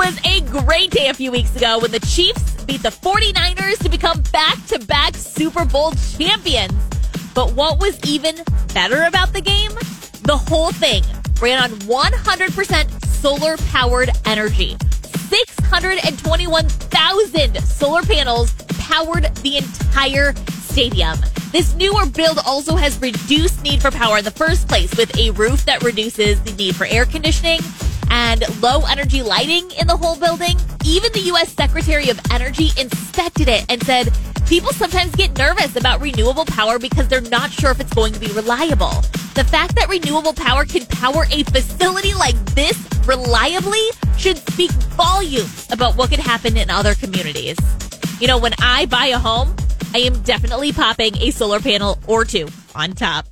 was a great day a few weeks ago when the Chiefs beat the 49ers to become back to back Super Bowl champions. But what was even better about the game? The whole thing ran on 100% solar powered energy. 621,000 solar panels powered the entire stadium. This newer build also has reduced need for power in the first place with a roof that reduces the need for air conditioning and low energy lighting in the whole building. Even the U.S. Secretary of Energy inspected it and said people sometimes get nervous about renewable power because they're not sure if it's going to be reliable. The fact that renewable power can power a facility like this reliably should speak volumes about what could happen in other communities. You know, when I buy a home, I am definitely popping a solar panel or two on top.